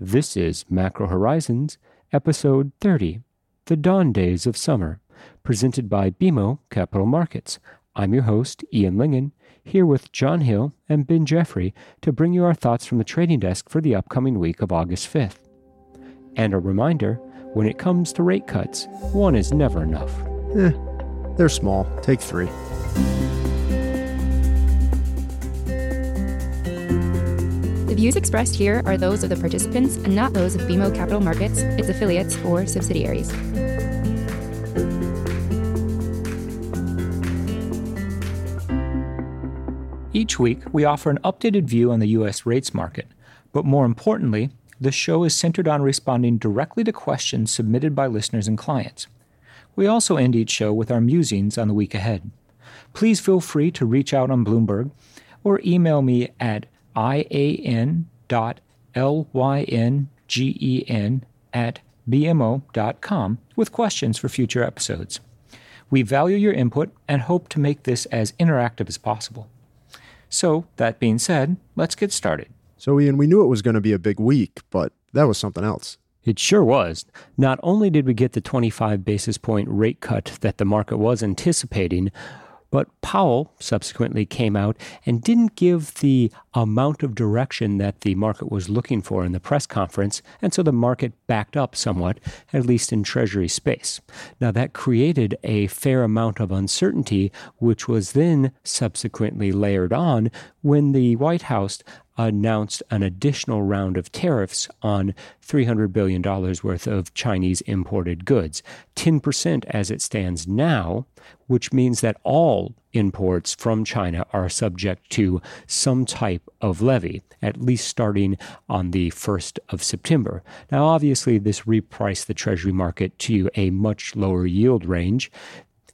This is Macro Horizons, episode 30, The Dawn Days of Summer, presented by BMO Capital Markets. I'm your host, Ian Lyngen, here with John Hill and Ben Jeffery to bring you our thoughts from the trading desk for the upcoming week of August 5th. And a reminder when it comes to rate cuts, one is never enough. Eh, they're small. Take three. Views expressed here are those of the participants and not those of BMO Capital Markets, its affiliates, or subsidiaries. Each week, we offer an updated view on the U.S. rates market, but more importantly, the show is centered on responding directly to questions submitted by listeners and clients. We also end each show with our musings on the week ahead. Please feel free to reach out on Bloomberg or email me at ian.lyngen at bmo.com with questions for future episodes. We value your input and hope to make this as interactive as possible. So, that being said, let's get started. So, Ian, we knew it was going to be a big week, but that was something else. It sure was. Not only did we get the 25 basis point rate cut that the market was anticipating, but Powell subsequently came out and didn't give the amount of direction that the market was looking for in the press conference, and so the market backed up somewhat, at least in Treasury space. Now, that created a fair amount of uncertainty, which was then subsequently layered on when the White House announced an additional round of tariffs on $300 billion worth of Chinese imported goods, 10% as it stands now, which means that all imports from China are subject to some type of levy, at least starting on the 1st of September. Now, obviously, this repriced the Treasury market to a much lower yield range.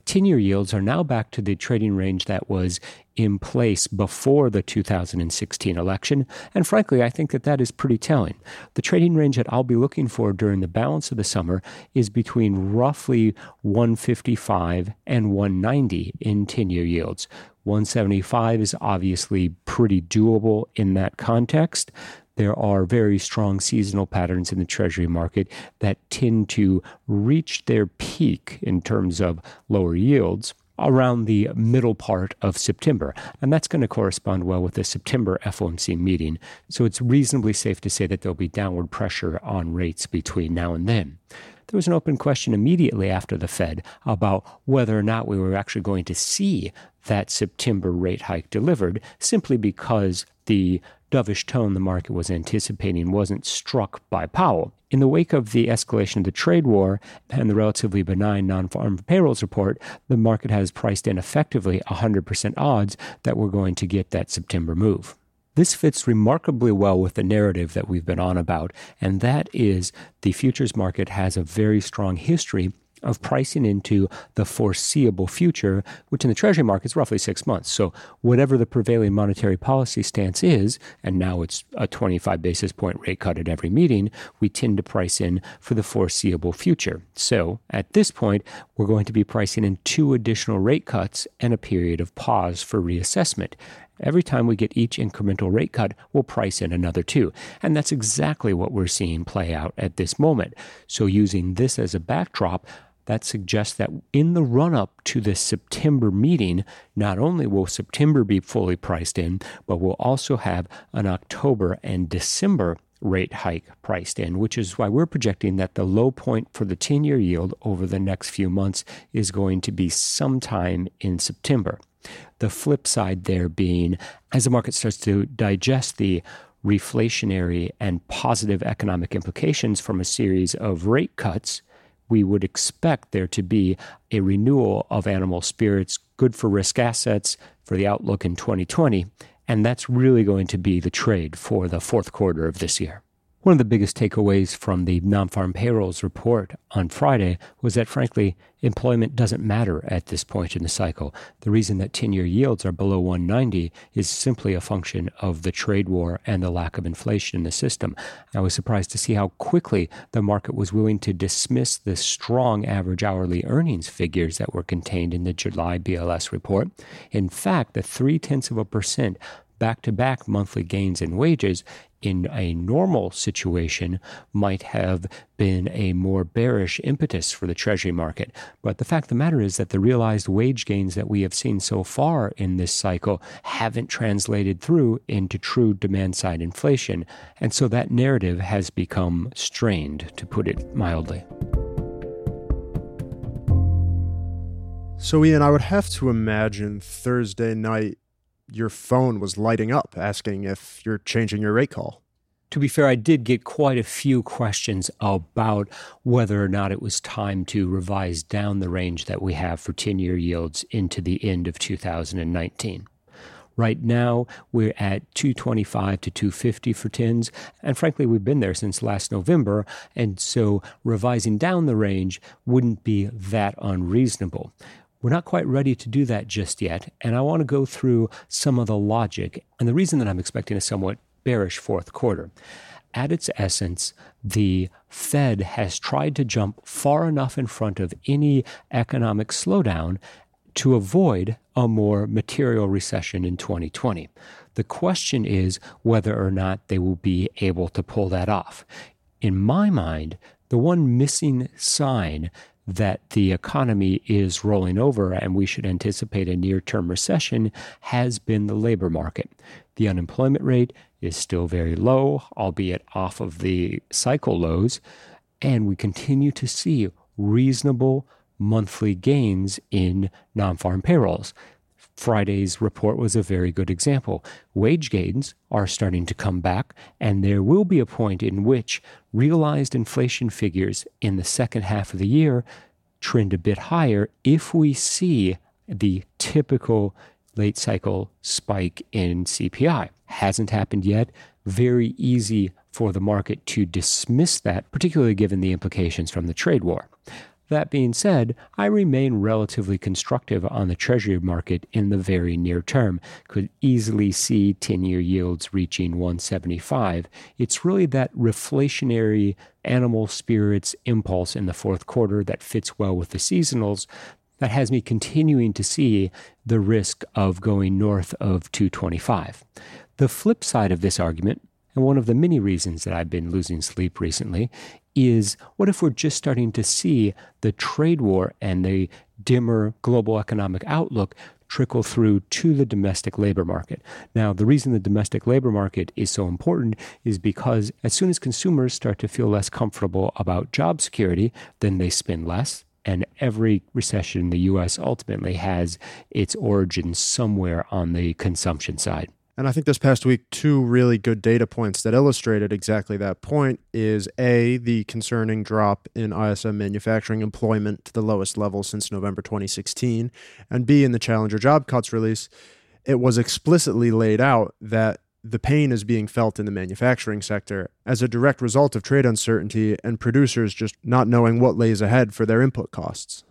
10 year yields are now back to the trading range that was in place before the 2016 election. And frankly, I think that that is pretty telling. The trading range that I'll be looking for during the balance of the summer is between roughly 155 and 190 in 10 year yields. 175 is obviously pretty doable in that context there are very strong seasonal patterns in the Treasury market that tend to reach their peak in terms of lower yields around the middle part of September. And that's going to correspond well with the September FOMC meeting. So it's reasonably safe to say that there'll be downward pressure on rates between now and then. There was an open question immediately after the Fed about whether or not we were actually going to see that September rate hike delivered, simply because the dovish tone the market was anticipating wasn't struck by Powell. In the wake of the escalation of the trade war and the relatively benign non farm payrolls report, the market has priced in effectively 100% odds that we're going to get that September move. This fits remarkably well with the narrative that we've been on about, and that is the futures market has a very strong history of pricing into the foreseeable future, which in the Treasury market is roughly six months. So, whatever the prevailing monetary policy stance is, and now it's a 25 basis point rate cut at every meeting, we tend to price in for the foreseeable future. So, at this point, we're going to be pricing in two additional rate cuts and a period of pause for reassessment. Every time we get each incremental rate cut, we'll price in another two. And that's exactly what we're seeing play out at this moment. So, using this as a backdrop, that suggests that in the run up to this September meeting, not only will September be fully priced in, but we'll also have an October and December rate hike priced in, which is why we're projecting that the low point for the 10 year yield over the next few months is going to be sometime in September. The flip side there being as the market starts to digest the reflationary and positive economic implications from a series of rate cuts, we would expect there to be a renewal of animal spirits, good for risk assets, for the outlook in 2020. And that's really going to be the trade for the fourth quarter of this year. One of the biggest takeaways from the non farm payrolls report on Friday was that, frankly, employment doesn't matter at this point in the cycle. The reason that 10 year yields are below 190 is simply a function of the trade war and the lack of inflation in the system. I was surprised to see how quickly the market was willing to dismiss the strong average hourly earnings figures that were contained in the July BLS report. In fact, the three tenths of a percent back to back monthly gains in wages in a normal situation might have been a more bearish impetus for the Treasury market. But the fact of the matter is that the realized wage gains that we have seen so far in this cycle haven't translated through into true demand side inflation. And so that narrative has become strained, to put it mildly. So, Ian, I would have to imagine Thursday night your phone was lighting up asking if you're changing your rate call. To be fair, I did get quite a few questions about whether or not it was time to revise down the range that we have for 10 year yields into the end of 2019. Right now, we're at 225 to 250 for tens, and frankly, we've been there since last November, and so revising down the range wouldn't be that unreasonable. We're not quite ready to do that just yet, and I want to go through some of the logic and the reason that I'm expecting a somewhat bearish fourth quarter. At its essence, the Fed has tried to jump far enough in front of any economic slowdown to avoid a more material recession in 2020. The question is whether or not they will be able to pull that off. In my mind, the one missing sign that the economy is rolling over and we should anticipate a near term recession has been the labor market. The unemployment rate is still very low, albeit off of the cycle lows, and we continue to see reasonable monthly gains in non farm payrolls. Friday's report was a very good example. Wage gains are starting to come back, and there will be a point in which realized inflation figures in the second half of the year trend a bit higher if we see the typical late cycle spike in CPI. Hasn't happened yet. Very easy for the market to dismiss that, particularly given the implications from the trade war. That being said, I remain relatively constructive on the Treasury market in the very near term. Could easily see 10 year yields reaching 175. It's really that reflationary animal spirits impulse in the fourth quarter that fits well with the seasonals that has me continuing to see the risk of going north of 225. The flip side of this argument and one of the many reasons that I've been losing sleep recently is what if we're just starting to see the trade war and the dimmer global economic outlook trickle through to the domestic labor market. Now, the reason the domestic labor market is so important is because as soon as consumers start to feel less comfortable about job security, then they spend less. And every recession in the US ultimately has its origin somewhere on the consumption side. And I think this past week, two really good data points that illustrated exactly that point is A, the concerning drop in ISM manufacturing employment to the lowest level since November 2016, and B, in the Challenger job cuts release, it was explicitly laid out that the pain is being felt in the manufacturing sector as a direct result of trade uncertainty and producers just not knowing what lays ahead for their input costs.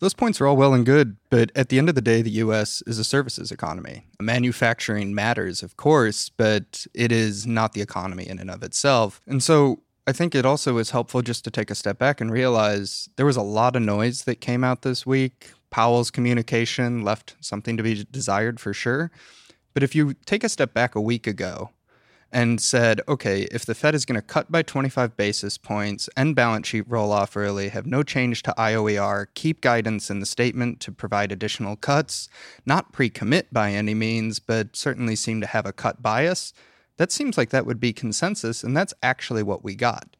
Those points are all well and good, but at the end of the day, the US is a services economy. Manufacturing matters, of course, but it is not the economy in and of itself. And so I think it also is helpful just to take a step back and realize there was a lot of noise that came out this week. Powell's communication left something to be desired for sure. But if you take a step back a week ago, and said, okay, if the Fed is going to cut by 25 basis points and balance sheet roll off early, have no change to IOER, keep guidance in the statement to provide additional cuts, not pre commit by any means, but certainly seem to have a cut bias, that seems like that would be consensus, and that's actually what we got.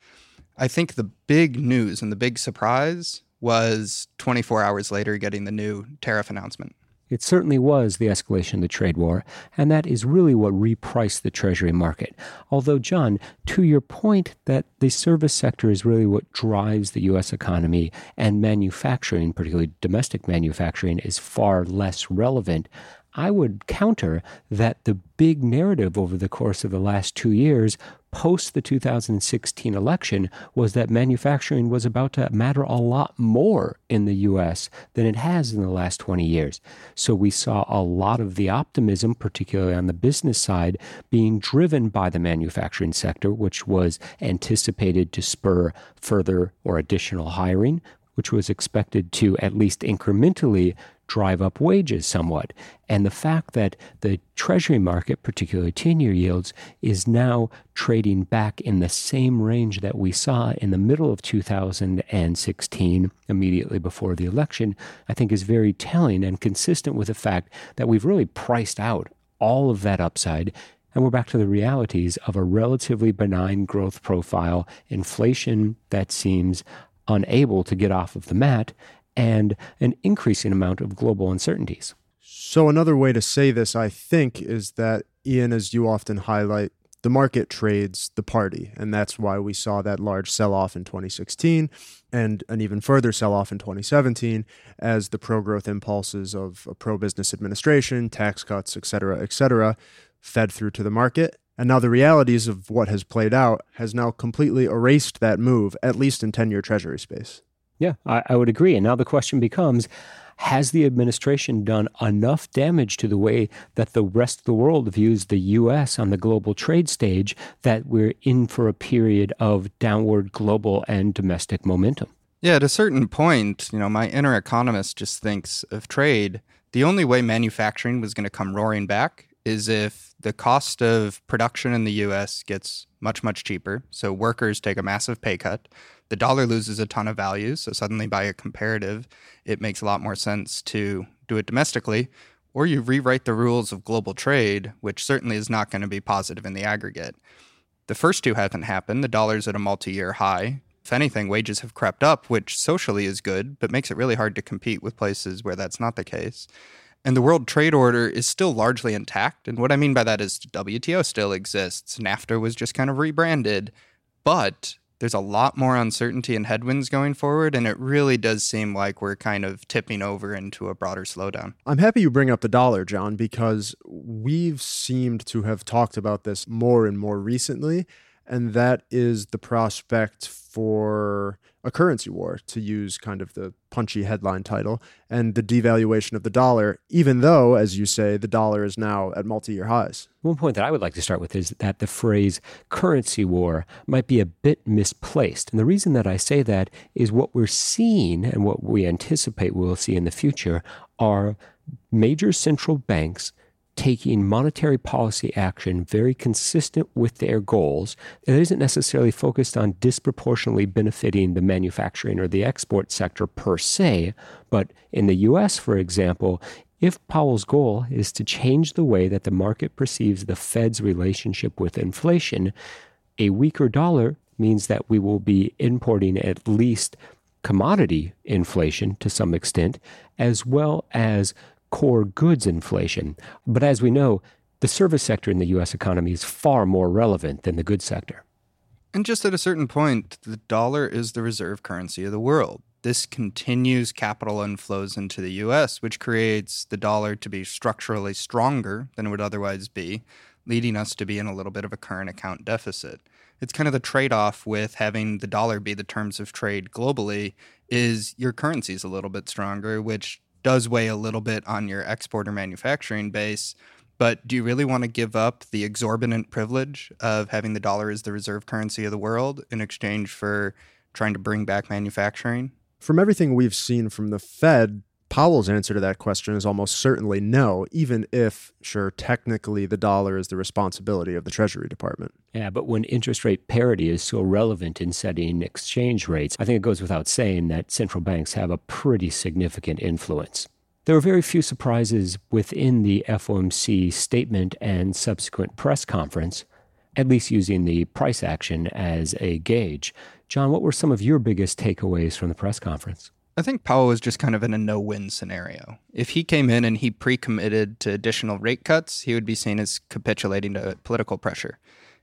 I think the big news and the big surprise was 24 hours later getting the new tariff announcement. It certainly was the escalation of the trade war, and that is really what repriced the Treasury market. Although, John, to your point that the service sector is really what drives the U.S. economy, and manufacturing, particularly domestic manufacturing, is far less relevant, I would counter that the big narrative over the course of the last two years post the 2016 election was that manufacturing was about to matter a lot more in the US than it has in the last 20 years. So we saw a lot of the optimism, particularly on the business side, being driven by the manufacturing sector, which was anticipated to spur further or additional hiring, which was expected to at least incrementally drive up wages somewhat. And the fact that the Treasury market, particularly 10 year yields, is now trading back in the same range that we saw in the middle of 2016, immediately before the election, I think is very telling and consistent with the fact that we've really priced out all of that upside and we're back to the realities of a relatively benign growth profile, inflation that seems unable to get off of the mat, and an increasing amount of global uncertainties. So, another way to say this, I think, is that, Ian, as you often highlight, the market trades the party. And that's why we saw that large sell off in 2016 and an even further sell off in 2017 as the pro growth impulses of a pro business administration, tax cuts, et cetera, et cetera, fed through to the market. And now the realities of what has played out has now completely erased that move, at least in 10 year treasury space. Yeah, I, I, would agree. And now the question becomes has the administration done enough damage to the way that the rest of the world views the U.S. on the global trade stage that we're in for a period of downward global and domestic momentum? Yeah, at a certain point, you know, my inner economist just thinks of trade. The only way manufacturing was going to come roaring back is if the cost of production in the US gets much, much cheaper. So workers take a massive pay cut. The dollar loses a ton of value. So suddenly, by a comparative, it makes a lot more sense to do it domestically. Or you rewrite the rules of global trade, which certainly is not going to be positive in the aggregate. The first two haven't happened. The dollar's at a multi year high. If anything, wages have crept up, which socially is good, but makes it really hard to compete with places where that's not the case. And the World Trade Order is still largely intact. And what I mean by that is WTO still exists. NAFTA was just kind of rebranded. But there's a lot more uncertainty and headwinds going forward. And it really does seem like we're kind of tipping over into a broader slowdown. I'm happy you bring up the dollar, John, because we've seemed to have talked about this more and more recently. And that is the prospect for a currency war, to use kind of the punchy headline title, and the devaluation of the dollar, even though, as you say, the dollar is now at multi year highs. One point that I would like to start with is that the phrase currency war might be a bit misplaced. And the reason that I say that is what we're seeing and what we anticipate we'll see in the future are major central banks taking monetary policy action very consistent with their goals that isn't necessarily focused on disproportionately benefiting the manufacturing or the export sector per se, but in the US, for example, if Powell's goal is to change the way that the market perceives the Fed's relationship with inflation, a weaker dollar means that we will be importing at least commodity inflation to some extent, as well as core goods inflation. But as we know, the service sector in the U.S. economy is far more relevant than the goods sector. And just at a certain point, the dollar is the reserve currency of the world. This continues capital inflows into the US, which creates the dollar to be structurally stronger than it would otherwise be, leading us to be in a little bit of a current account deficit. It's kind of the trade-off with having the dollar be the terms of trade globally is your currency is a little bit stronger, which does weigh a little bit on your export or manufacturing base. But do you really want to give up the exorbitant privilege of having the dollar as the reserve currency of the world in exchange for trying to bring back manufacturing? From everything we've seen from the Fed, Powell's answer to that question is almost certainly no, even if, sure, technically the dollar is the responsibility of the Treasury Department. Yeah, but when interest rate parity is so relevant in setting exchange rates, I think it goes without saying that central banks have a pretty significant influence. There were very few surprises within the FOMC statement and subsequent press conference, at least using the price action as a gauge. John, what were some of your biggest takeaways from the press conference? I think Powell was just kind of in a no win scenario. If he came in and he pre committed to additional rate cuts, he would be seen as capitulating to political pressure.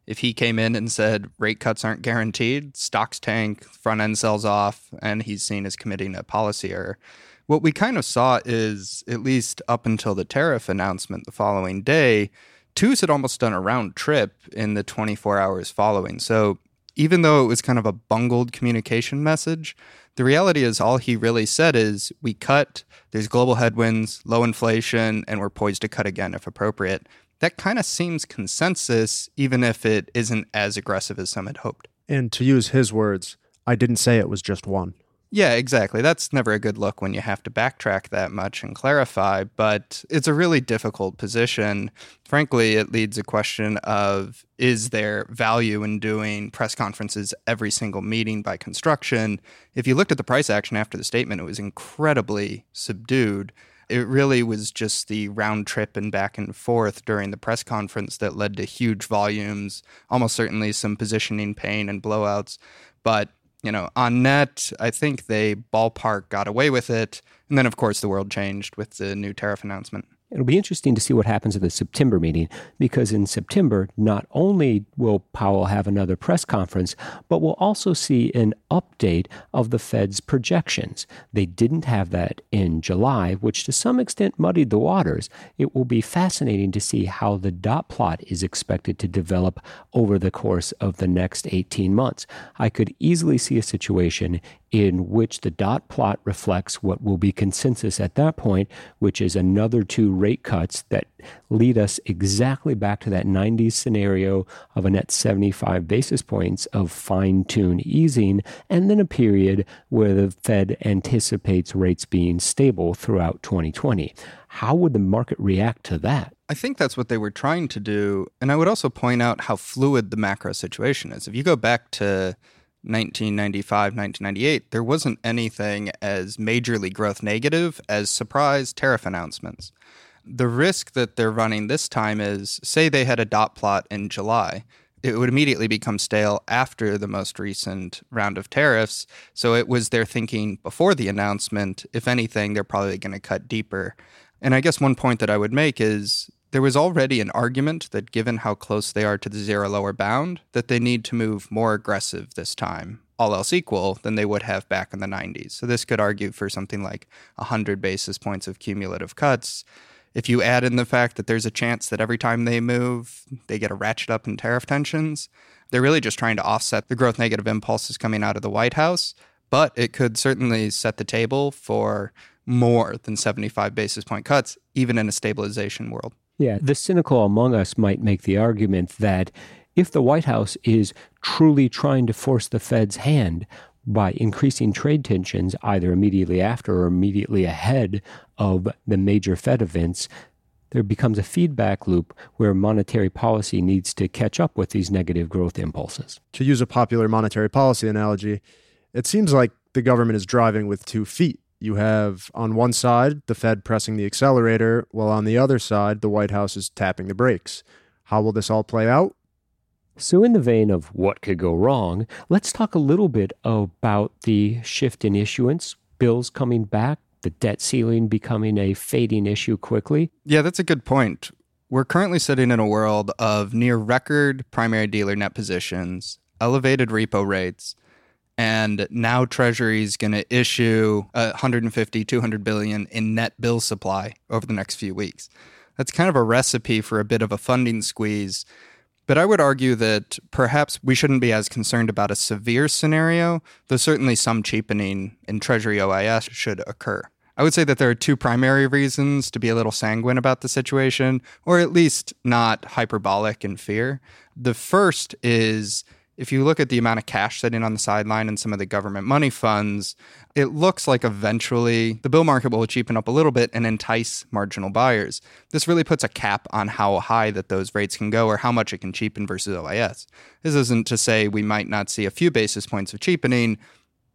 If he came in and said rate cuts aren't guaranteed, stocks tank, front end sells off, and he's seen as committing a policy error. What we kind of saw is, at least up until the tariff announcement the following day, Twos had almost done a round trip in the 24 hours following. So even though it was kind of a bungled communication message, the reality is all he really said is we cut, there's global headwinds, low inflation, and we're poised to cut again if appropriate. That kind of seems consensus, even if it isn't as aggressive as some had hoped. And to use his words, I didn't say it was just one. Yeah, exactly. That's never a good look when you have to backtrack that much and clarify, but it's a really difficult position. Frankly, it leads a question of is there value in doing press conferences every single meeting by construction? If you looked at the price action after the statement, it was incredibly subdued. It really was just the round trip and back and forth during the press conference that led to huge volumes, almost certainly some positioning pain and blowouts. But you know, on net, I think they ballpark got away with it. And then, of course, the world changed with the new tariff announcement. It'll be interesting to see what happens at the September meeting because in September, not only will Powell have another press conference, but we'll also see an update of the Fed's projections. They didn't have that in July, which to some extent muddied the waters. It will be fascinating to see how the dot plot is expected to develop over the course of the next 18 months. I could easily see a situation in which the dot plot reflects what will be consensus at that point, which is another two rate cuts that lead us exactly back to that 90s scenario of a net 75 basis points of fine tuned easing, and then a period where the Fed anticipates rates being stable throughout 2020. How would the market react to that? I think that's what they were trying to do. And I would also point out how fluid the macro situation is. If you go back to 1995, 1998, there wasn't anything as majorly growth negative as surprise tariff announcements. The risk that they're running this time is say they had a dot plot in July, it would immediately become stale after the most recent round of tariffs. So it was their thinking before the announcement. If anything, they're probably going to cut deeper. And I guess one point that I would make is there was already an argument that given how close they are to the zero lower bound, that they need to move more aggressive this time, all else equal, than they would have back in the 90s. So this could argue for something like 100 basis points of cumulative cuts. If you add in the fact that there's a chance that every time they move, they get a ratchet up in tariff tensions, they're really just trying to offset the growth negative impulses coming out of the White House. But it could certainly set the table for more than 75 basis point cuts, even in a stabilization world. Yeah, the cynical among us might make the argument that if the White House is truly trying to force the Fed's hand by increasing trade tensions either immediately after or immediately ahead of the major Fed events, there becomes a feedback loop where monetary policy needs to catch up with these negative growth impulses. To use a popular monetary policy analogy, it seems like the government is driving with two feet. You have on one side the Fed pressing the accelerator, while on the other side the White House is tapping the brakes. How will this all play out? So, in the vein of what could go wrong, let's talk a little bit about the shift in issuance, bills coming back, the debt ceiling becoming a fading issue quickly. Yeah, that's a good point. We're currently sitting in a world of near record primary dealer net positions, elevated repo rates, and now treasury is going to issue 150 200 billion in net bill supply over the next few weeks that's kind of a recipe for a bit of a funding squeeze but i would argue that perhaps we shouldn't be as concerned about a severe scenario though certainly some cheapening in treasury ois should occur I would say that there are two primary reasons to be a little sanguine about the situation, or at least not hyperbolic in fear. The first is if you look at the amount of cash sitting on the sideline and some of the government money funds, it looks like eventually the bill market will cheapen up a little bit and entice marginal buyers. This really puts a cap on how high that those rates can go or how much it can cheapen versus OIS. This isn't to say we might not see a few basis points of cheapening,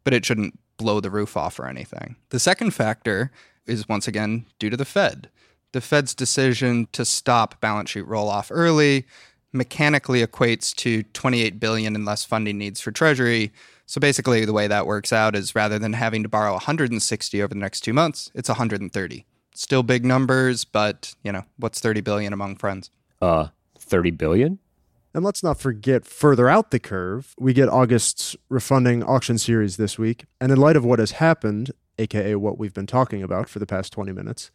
but it shouldn't blow the roof off or anything. The second factor is once again due to the Fed. The Fed's decision to stop balance sheet roll off early mechanically equates to 28 billion in less funding needs for treasury. So basically the way that works out is rather than having to borrow 160 over the next 2 months, it's 130. Still big numbers, but, you know, what's 30 billion among friends? Uh, 30 billion? And let's not forget further out the curve, we get August's refunding auction series this week. And in light of what has happened, aka what we've been talking about for the past 20 minutes,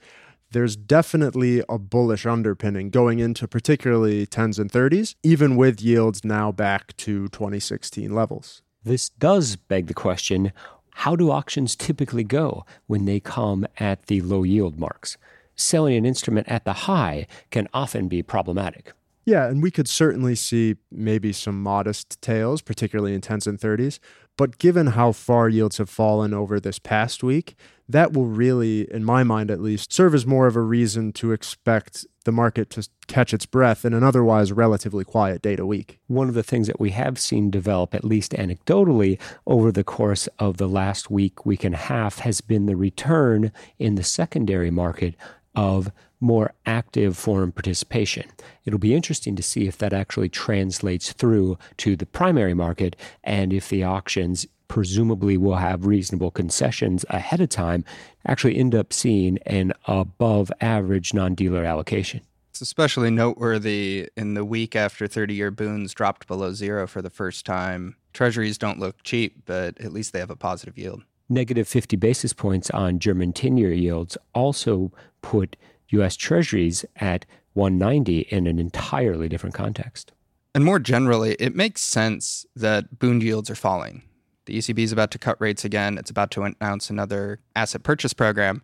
there's definitely a bullish underpinning going into particularly 10s and 30s, even with yields now back to 2016 levels. This does beg the question how do auctions typically go when they come at the low yield marks? Selling an instrument at the high can often be problematic. Yeah, and we could certainly see maybe some modest tails, particularly in 10s and 30s. But given how far yields have fallen over this past week, that will really, in my mind at least, serve as more of a reason to expect the market to catch its breath in an otherwise relatively quiet data week. One of the things that we have seen develop, at least anecdotally, over the course of the last week, week and a half, has been the return in the secondary market of more active foreign participation. It'll be interesting to see if that actually translates through to the primary market and if the auctions presumably will have reasonable concessions ahead of time actually end up seeing an above average non dealer allocation. It's especially noteworthy in the week after 30 year bunds dropped below zero for the first time. Treasuries don't look cheap, but at least they have a positive yield. Negative 50 basis points on German 10 year yields also put U.S. Treasuries at 190 in an entirely different context. And more generally, it makes sense that bond yields are falling. The ECB is about to cut rates again. It's about to announce another asset purchase program.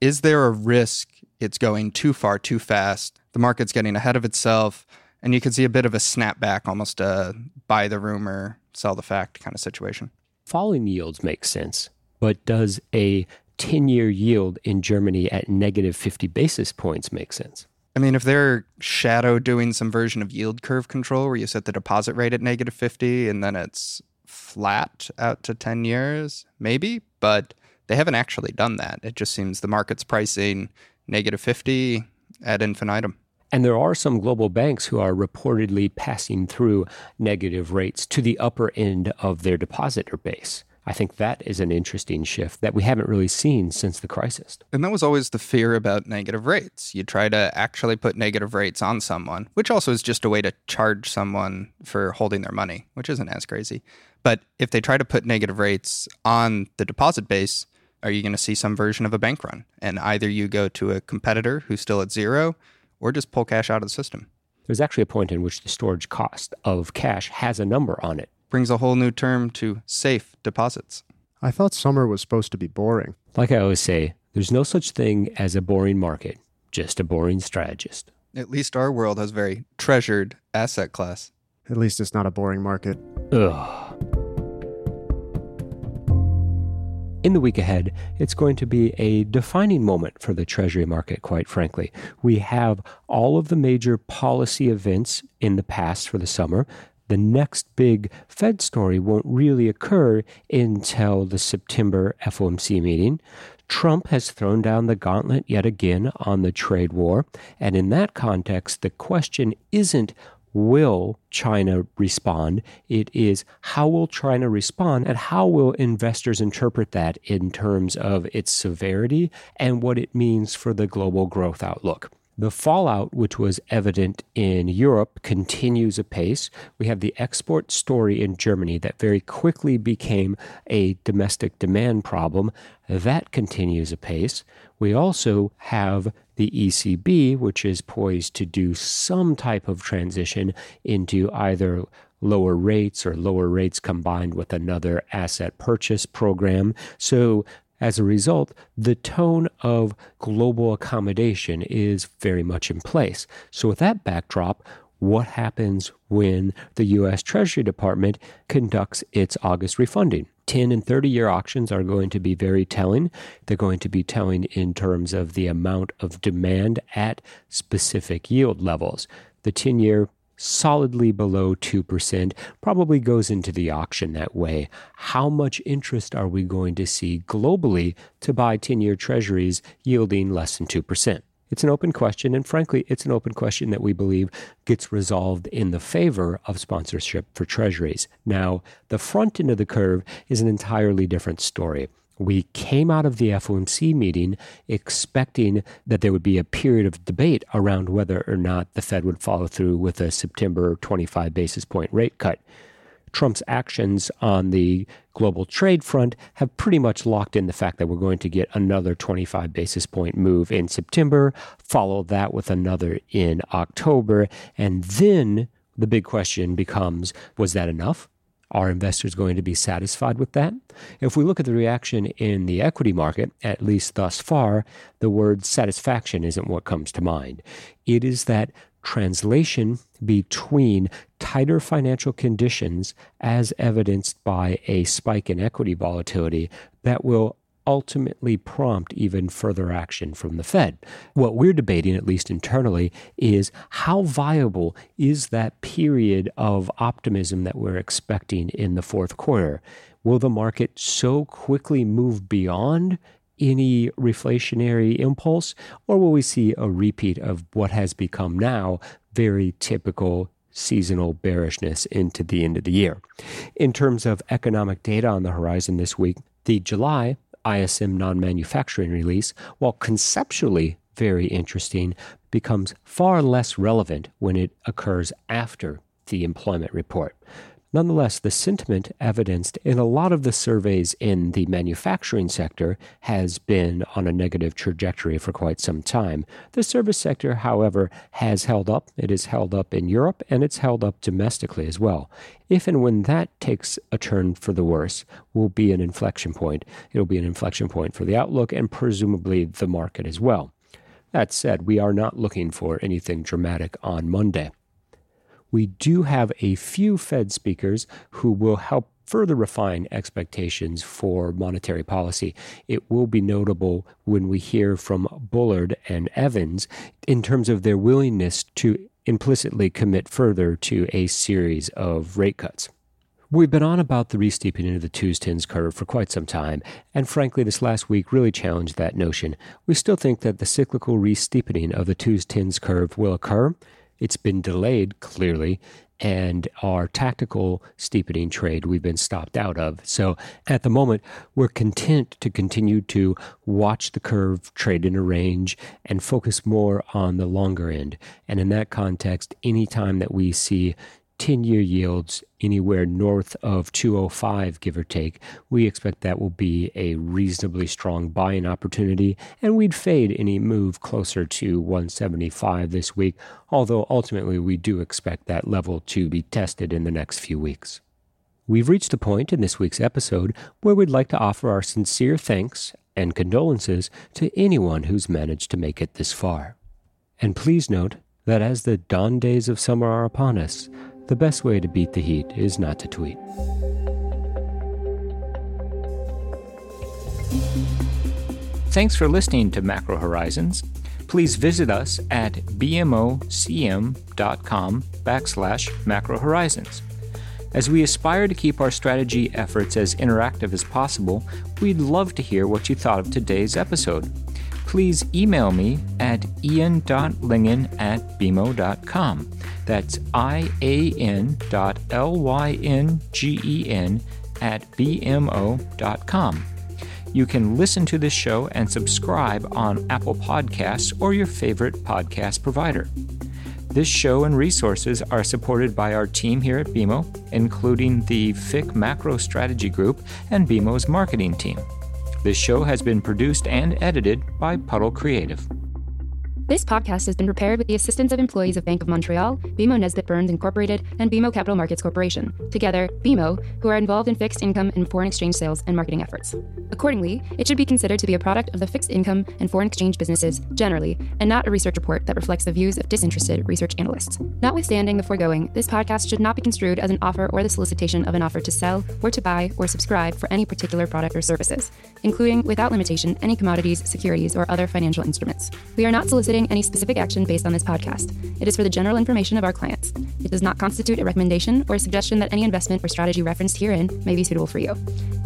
Is there a risk it's going too far, too fast? The market's getting ahead of itself, and you could see a bit of a snapback, almost a buy the rumor, sell the fact kind of situation. Falling yields make sense, but does a 10 year yield in Germany at negative 50 basis points make sense? I mean, if they're shadow doing some version of yield curve control where you set the deposit rate at negative 50 and then it's flat out to 10 years, maybe, but they haven't actually done that. It just seems the market's pricing negative 50 ad infinitum. And there are some global banks who are reportedly passing through negative rates to the upper end of their depositor base. I think that is an interesting shift that we haven't really seen since the crisis. And that was always the fear about negative rates. You try to actually put negative rates on someone, which also is just a way to charge someone for holding their money, which isn't as crazy. But if they try to put negative rates on the deposit base, are you going to see some version of a bank run? And either you go to a competitor who's still at zero or just pull cash out of the system. There's actually a point in which the storage cost of cash has a number on it brings a whole new term to safe deposits. I thought summer was supposed to be boring. Like I always say, there's no such thing as a boring market, just a boring strategist. At least our world has very treasured asset class. At least it's not a boring market. Ugh. In the week ahead, it's going to be a defining moment for the Treasury market, quite frankly. We have all of the major policy events in the past for the summer the next big Fed story won't really occur until the September FOMC meeting. Trump has thrown down the gauntlet yet again on the trade war. And in that context, the question isn't will China respond? It is how will China respond and how will investors interpret that in terms of its severity and what it means for the global growth outlook. The fallout, which was evident in Europe, continues apace. We have the export story in Germany that very quickly became a domestic demand problem. That continues apace. We also have the ECB, which is poised to do some type of transition into either lower rates or lower rates combined with another asset purchase program. So as a result, the tone of global accommodation is very much in place. So, with that backdrop, what happens when the U.S. Treasury Department conducts its August refunding? 10 and 30 year auctions are going to be very telling. They're going to be telling in terms of the amount of demand at specific yield levels. The 10 year solidly below 2%, probably goes into the auction that way. How much interest are we going to see globally to buy 10 year treasuries yielding less than 2%? It's an open question, and frankly, it's an open question that we believe gets resolved in the favor of sponsorship for treasuries. Now, the front end of the curve is an entirely different story. We came out of the FOMC meeting expecting that there would be a period of debate around whether or not the Fed would follow through with a September 25 basis point rate cut. Trump's actions on the global trade front have pretty much locked in the fact that we're going to get another 25 basis point move in September, follow that with another in October, and then the big question becomes was that enough? Are investors going to be satisfied with that? If we look at the reaction in the equity market, at least thus far, the word satisfaction isn't what comes to mind. It is that translation between tighter financial conditions as evidenced by a spike in equity volatility that will ultimately prompt even further action from the Fed. What we're debating, at least internally, is how viable is that period of optimism that we're expecting in the fourth quarter? Will the market so quickly move beyond any reflationary impulse, or will we see a repeat of what has become now very typical seasonal bearishness into the end of the year? In terms of economic data on the horizon this week, the July ISM non manufacturing release, while conceptually very interesting, becomes far less relevant when it occurs after the employment report. Nonetheless, the sentiment evidenced in a lot of the surveys in the manufacturing sector has been on a negative trajectory for quite some time. The service sector, however, has held up. It is held up in Europe and it's held up domestically as well. If and when that takes a turn for the worse, will be an inflection point. It'll be an inflection point for the outlook and presumably the market as well. That said, we are not looking for anything dramatic on Monday we do have a few Fed speakers who will help further refine expectations for monetary policy. It will be notable when we hear from Bullard and Evans in terms of their willingness to implicitly commit further to a series of rate cuts. We've been on about the re-steepening of the twos tens curve for quite some time, and frankly, this last week really challenged that notion. We still think that the cyclical re-steepening of the twos tens curve will occur. It's been delayed, clearly, and our tactical steepening trade we've been stopped out of. So at the moment, we're content to continue to watch the curve trade in a range and focus more on the longer end. And in that context, any time that we see 10 year yields anywhere north of 205, give or take, we expect that will be a reasonably strong buying opportunity, and we'd fade any move closer to 175 this week, although ultimately we do expect that level to be tested in the next few weeks. We've reached a point in this week's episode where we'd like to offer our sincere thanks and condolences to anyone who's managed to make it this far. And please note that as the dawn days of summer are upon us, the best way to beat the heat is not to tweet. Thanks for listening to Macro Horizons. Please visit us at bmocm.com backslash macro horizons. As we aspire to keep our strategy efforts as interactive as possible, we'd love to hear what you thought of today's episode. Please email me at ian.lyngen at bmo.com. That's I A N dot L Y N G E N at BMO.com. You can listen to this show and subscribe on Apple Podcasts or your favorite podcast provider. This show and resources are supported by our team here at BMO, including the FIC Macro Strategy Group and BMO's marketing team. This show has been produced and edited by Puddle Creative. This podcast has been prepared with the assistance of employees of Bank of Montreal, BMO Nesbitt Burns Incorporated, and BMO Capital Markets Corporation. Together, BMO, who are involved in fixed income and foreign exchange sales and marketing efforts. Accordingly, it should be considered to be a product of the fixed income and foreign exchange businesses generally, and not a research report that reflects the views of disinterested research analysts. Notwithstanding the foregoing, this podcast should not be construed as an offer or the solicitation of an offer to sell or to buy or subscribe for any particular product or services, including, without limitation, any commodities, securities, or other financial instruments. We are not soliciting any specific action based on this podcast. It is for the general information of our clients. It does not constitute a recommendation or a suggestion that any investment or strategy referenced herein may be suitable for you.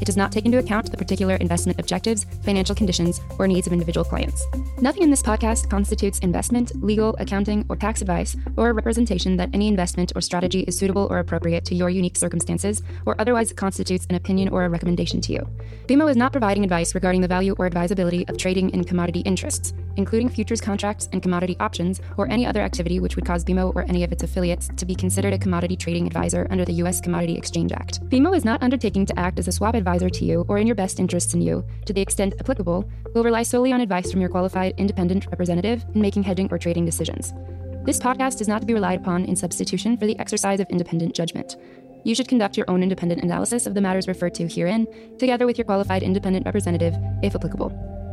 It does not take into account the particular investment objectives, financial conditions, or needs of individual clients. Nothing in this podcast constitutes investment, legal, accounting, or tax advice, or a representation that any investment or strategy is suitable or appropriate to your unique circumstances, or otherwise constitutes an opinion or a recommendation to you. BMO is not providing advice regarding the value or advisability of trading in commodity interests, including futures contracts and commodity options, or any other activity which would cause BMO or any of its affiliates to be considered a commodity trading advisor under the U.S. Commodity Exchange Act. BMO is not undertaking to act as a swap advisor to you or in your best interests in you. To the extent applicable, will rely solely on advice from your qualified independent representative in making hedging or trading decisions. This podcast is not to be relied upon in substitution for the exercise of independent judgment. You should conduct your own independent analysis of the matters referred to herein, together with your qualified independent representative, if applicable.